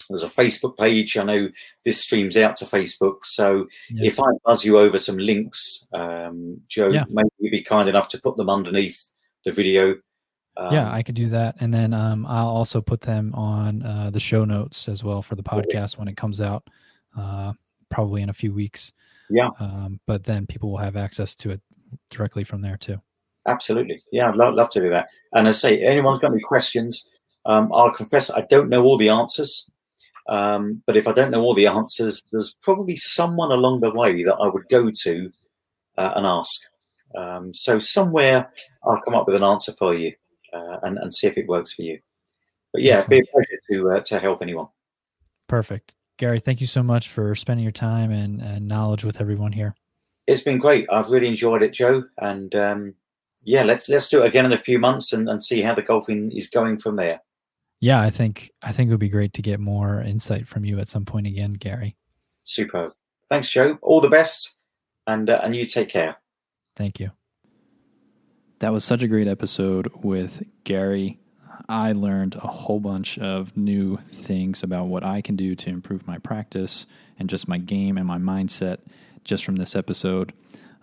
There's a Facebook page. I know this streams out to Facebook, so yeah. if I buzz you over some links, um, Joe, yeah. maybe you'd be kind enough to put them underneath the video. yeah, um, I could do that, and then um, I'll also put them on uh, the show notes as well for the podcast when it comes out, uh, probably in a few weeks. Yeah. Um, but then people will have access to it directly from there too. Absolutely. Yeah, I'd love, love to do that. And I say, anyone's got any questions, um, I'll confess I don't know all the answers. Um, but if I don't know all the answers, there's probably someone along the way that I would go to uh, and ask. Um, so somewhere I'll come up with an answer for you uh, and, and see if it works for you. But yeah, it'd be a pleasure to uh, to help anyone. Perfect, Gary. Thank you so much for spending your time and, and knowledge with everyone here it's been great. I've really enjoyed it, Joe. And um, yeah, let's let's do it again in a few months and, and see how the golfing is going from there. Yeah, I think I think it would be great to get more insight from you at some point again, Gary. Superb. Thanks, Joe. All the best, and uh, and you take care. Thank you. That was such a great episode with Gary. I learned a whole bunch of new things about what I can do to improve my practice and just my game and my mindset just from this episode.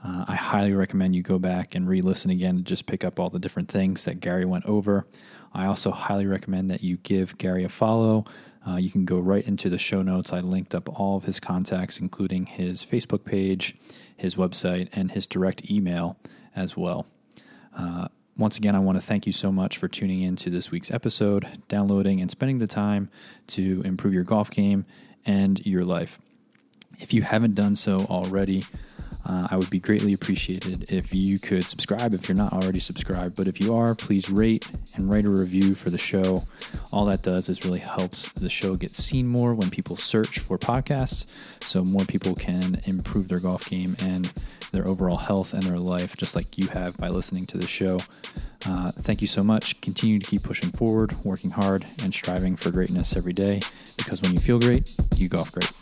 Uh, I highly recommend you go back and re listen again and just pick up all the different things that Gary went over. I also highly recommend that you give Gary a follow. Uh, you can go right into the show notes. I linked up all of his contacts, including his Facebook page, his website, and his direct email as well. Uh, once again, I want to thank you so much for tuning in to this week's episode, downloading, and spending the time to improve your golf game and your life. If you haven't done so already, uh, I would be greatly appreciated if you could subscribe if you're not already subscribed. But if you are, please rate and write a review for the show. All that does is really helps the show get seen more when people search for podcasts, so more people can improve their golf game and their overall health and their life, just like you have by listening to the show. Uh, thank you so much. Continue to keep pushing forward, working hard, and striving for greatness every day because when you feel great, you golf great.